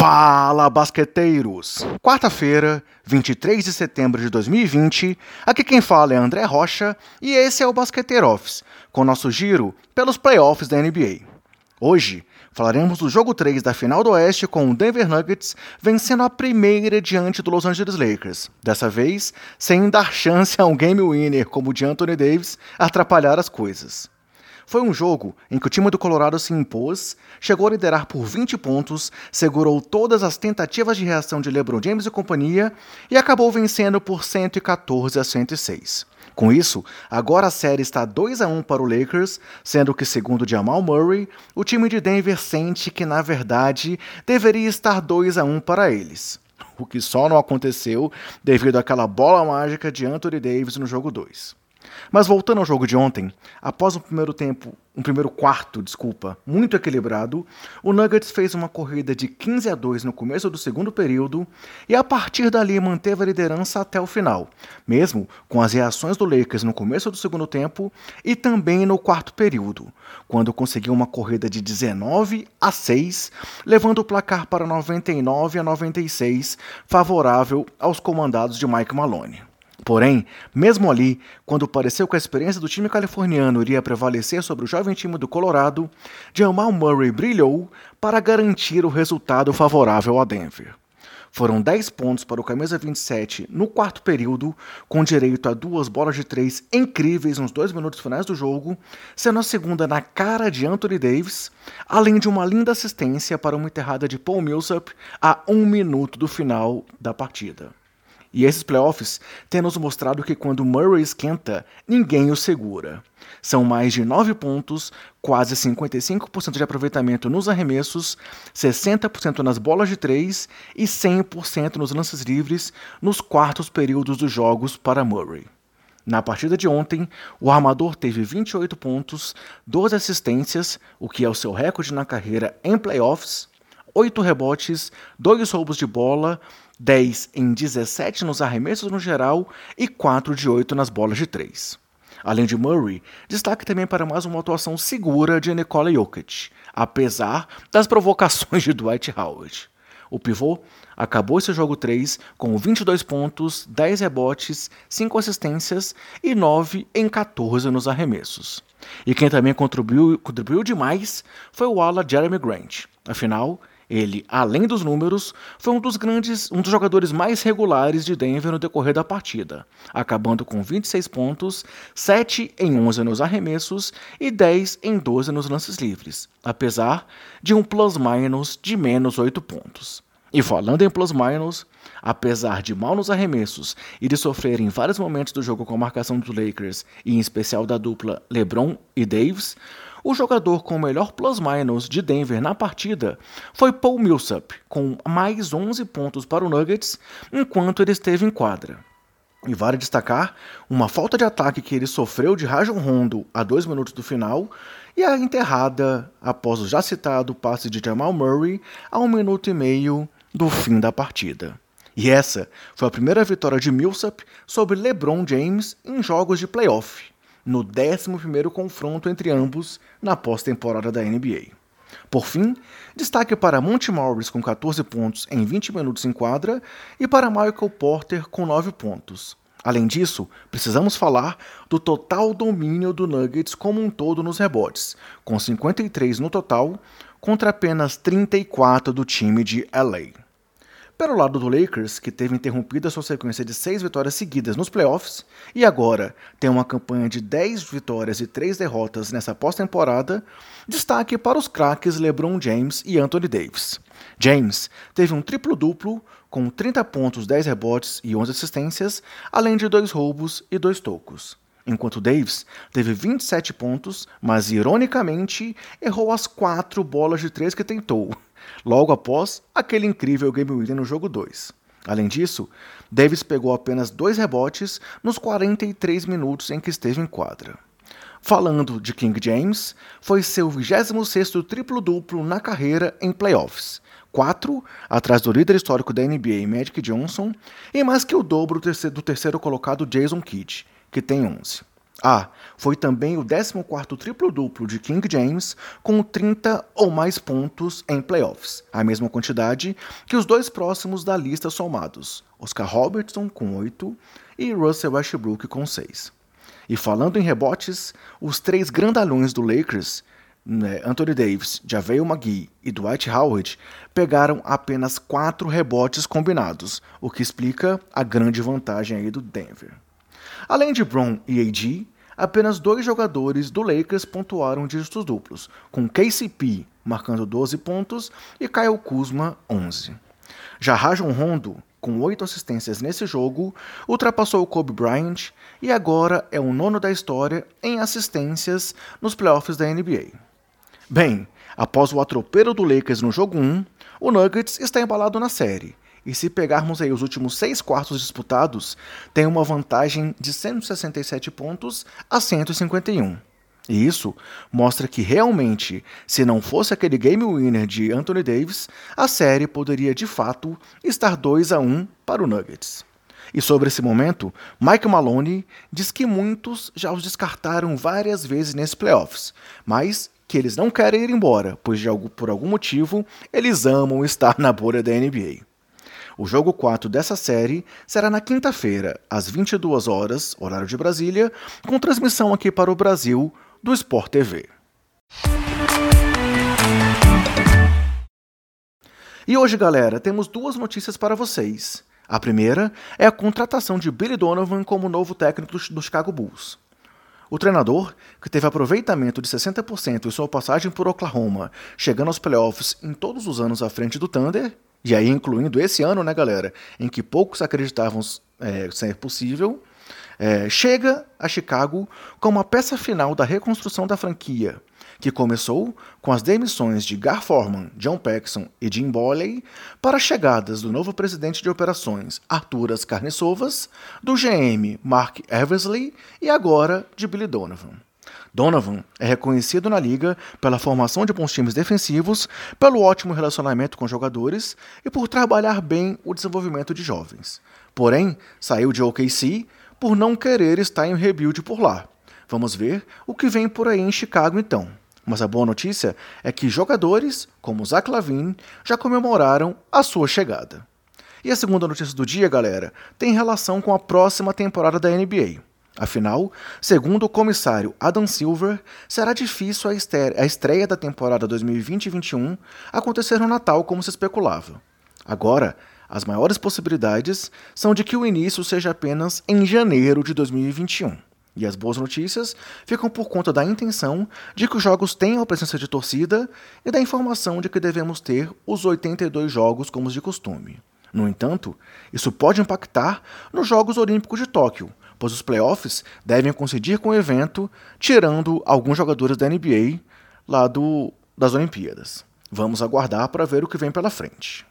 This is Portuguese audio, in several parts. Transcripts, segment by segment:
Fala, basqueteiros! Quarta-feira, 23 de setembro de 2020, aqui quem fala é André Rocha e esse é o Basqueteiro Office, com nosso giro pelos playoffs da NBA. Hoje, falaremos do jogo 3 da final do Oeste com o Denver Nuggets vencendo a primeira diante do Los Angeles Lakers, dessa vez sem dar chance a um game winner como o de Anthony Davis atrapalhar as coisas. Foi um jogo em que o time do Colorado se impôs, chegou a liderar por 20 pontos, segurou todas as tentativas de reação de LeBron James e companhia e acabou vencendo por 114 a 106. Com isso, agora a série está 2 a 1 para o Lakers, sendo que, segundo Jamal Murray, o time de Denver sente que, na verdade, deveria estar 2 a 1 para eles. O que só não aconteceu devido àquela bola mágica de Anthony Davis no jogo 2. Mas voltando ao jogo de ontem, após um primeiro tempo, um primeiro quarto, desculpa, muito equilibrado, o Nuggets fez uma corrida de 15 a 2 no começo do segundo período e a partir dali manteve a liderança até o final, mesmo com as reações do Lakers no começo do segundo tempo e também no quarto período, quando conseguiu uma corrida de 19 a 6, levando o placar para 99 a 96, favorável aos comandados de Mike Maloney. Porém, mesmo ali, quando pareceu que a experiência do time californiano iria prevalecer sobre o jovem time do Colorado, Jamal Murray brilhou para garantir o resultado favorável a Denver. Foram 10 pontos para o camisa 27 no quarto período, com direito a duas bolas de três incríveis nos dois minutos finais do jogo, sendo a segunda na cara de Anthony Davis, além de uma linda assistência para uma enterrada de Paul Millsap a um minuto do final da partida. E esses playoffs têm nos mostrado que quando Murray esquenta, ninguém o segura. São mais de 9 pontos, quase 55% de aproveitamento nos arremessos, 60% nas bolas de 3 e 100% nos lances livres nos quartos períodos dos jogos para Murray. Na partida de ontem, o armador teve 28 pontos, 12 assistências, o que é o seu recorde na carreira em playoffs, 8 rebotes, 2 roubos de bola, 10 em 17 nos arremessos no geral e 4 de 8 nas bolas de 3. Além de Murray, destaque também para mais uma atuação segura de Nikola Jokic, apesar das provocações de Dwight Howard. O pivô acabou esse jogo 3 com 22 pontos, 10 rebotes, 5 assistências e 9 em 14 nos arremessos. E quem também contribuiu, contribuiu demais foi o ala Jeremy Grant. Afinal, ele, além dos números, foi um dos grandes, um dos jogadores mais regulares de Denver no decorrer da partida, acabando com 26 pontos, 7 em 11 nos arremessos e 10 em 12 nos lances livres, apesar de um plus-minus de menos 8 pontos. E falando em plus-minus, apesar de mal nos arremessos e de sofrer em vários momentos do jogo com a marcação dos Lakers, e em especial da dupla LeBron e Davis, o jogador com o melhor plus-minus de Denver na partida foi Paul Millsap, com mais 11 pontos para o Nuggets enquanto ele esteve em quadra. E vale destacar uma falta de ataque que ele sofreu de Rajon Rondo a dois minutos do final e a enterrada após o já citado passe de Jamal Murray a um minuto e meio do fim da partida. E essa foi a primeira vitória de Millsap sobre LeBron James em jogos de playoff no 11º confronto entre ambos na pós-temporada da NBA. Por fim, destaque para Monte Morris com 14 pontos em 20 minutos em quadra e para Michael Porter com 9 pontos. Além disso, precisamos falar do total domínio do Nuggets como um todo nos rebotes, com 53 no total, contra apenas 34 do time de LA. Pelo lado do Lakers, que teve interrompido a sua sequência de seis vitórias seguidas nos playoffs e agora tem uma campanha de 10 vitórias e 3 derrotas nessa pós-temporada, destaque para os craques LeBron James e Anthony Davis. James teve um triplo-duplo com 30 pontos, 10 rebotes e 11 assistências, além de dois roubos e dois tocos. Enquanto Davis teve 27 pontos, mas ironicamente errou as quatro bolas de três que tentou logo após aquele incrível game winner no jogo 2. Além disso, Davis pegou apenas dois rebotes nos 43 minutos em que esteve em quadra. Falando de King James, foi seu 26º triplo-duplo na carreira em playoffs, 4 atrás do líder histórico da NBA Magic Johnson e mais que o dobro do terceiro colocado Jason Kidd, que tem 11. Ah, foi também o 14º triplo-duplo de King James, com 30 ou mais pontos em playoffs, a mesma quantidade que os dois próximos da lista somados, Oscar Robertson com 8 e Russell Westbrook com 6. E falando em rebotes, os três grandalhões do Lakers, né, Anthony Davis, JaVale McGee e Dwight Howard, pegaram apenas 4 rebotes combinados, o que explica a grande vantagem aí do Denver. Além de Brown e AD, apenas dois jogadores do Lakers pontuaram dígitos duplos, com KCP marcando 12 pontos e Kyle Kuzma 11. Já Rajon Rondo, com oito assistências nesse jogo, ultrapassou Kobe Bryant e agora é o nono da história em assistências nos playoffs da NBA. Bem, após o atropelo do Lakers no jogo 1, o Nuggets está embalado na série e se pegarmos aí os últimos seis quartos disputados, tem uma vantagem de 167 pontos a 151. E isso mostra que realmente, se não fosse aquele game winner de Anthony Davis, a série poderia de fato estar 2 a 1 para o Nuggets. E sobre esse momento, Mike Maloney diz que muitos já os descartaram várias vezes nesses playoffs, mas que eles não querem ir embora, pois algo, por algum motivo eles amam estar na bolha da NBA. O jogo 4 dessa série será na quinta-feira, às 22 horas, horário de Brasília, com transmissão aqui para o Brasil do Sport TV. E hoje, galera, temos duas notícias para vocês. A primeira é a contratação de Billy Donovan como novo técnico do Chicago Bulls. O treinador, que teve aproveitamento de 60% em sua passagem por Oklahoma, chegando aos playoffs em todos os anos à frente do Thunder, e aí incluindo esse ano, né, galera, em que poucos acreditavam é, ser possível, é, chega a Chicago como a peça final da reconstrução da franquia, que começou com as demissões de Gar Forman, John Paxson e Jim Boley para chegadas do novo presidente de operações Arturas Carniçovas, do GM Mark Eversley e agora de Billy Donovan. Donovan é reconhecido na liga pela formação de bons times defensivos, pelo ótimo relacionamento com jogadores e por trabalhar bem o desenvolvimento de jovens. Porém, saiu de OKC por não querer estar em rebuild por lá. Vamos ver o que vem por aí em Chicago então. Mas a boa notícia é que jogadores, como Zach Lavine, já comemoraram a sua chegada. E a segunda notícia do dia, galera, tem relação com a próxima temporada da NBA. Afinal, segundo o comissário Adam Silver, será difícil a estreia da temporada 2020-21 acontecer no Natal como se especulava. Agora, as maiores possibilidades são de que o início seja apenas em janeiro de 2021. E as boas notícias ficam por conta da intenção de que os jogos tenham a presença de torcida e da informação de que devemos ter os 82 jogos como de costume. No entanto, isso pode impactar nos Jogos Olímpicos de Tóquio, pois os playoffs devem coincidir com o evento, tirando alguns jogadores da NBA lá do, das Olimpíadas. Vamos aguardar para ver o que vem pela frente.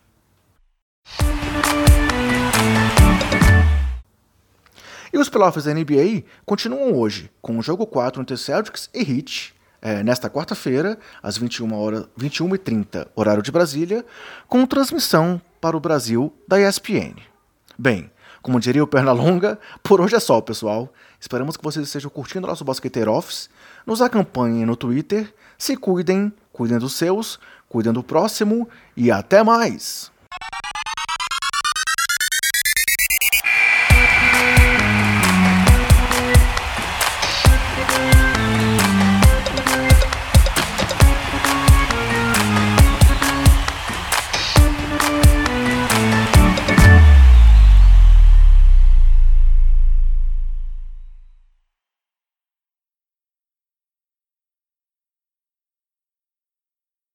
E os playoffs da NBA continuam hoje, com o jogo 4 entre Celtics e Heat, é, nesta quarta-feira, às 21 horas, 21h30, horário de Brasília, com transmissão para o Brasil da ESPN. Bem, como diria o Pernalonga, por hoje é só, pessoal. Esperamos que vocês estejam curtindo nosso Basqueteiro Office. Nos acompanhem no Twitter. Se cuidem, cuidem dos seus, cuidem do próximo e até mais!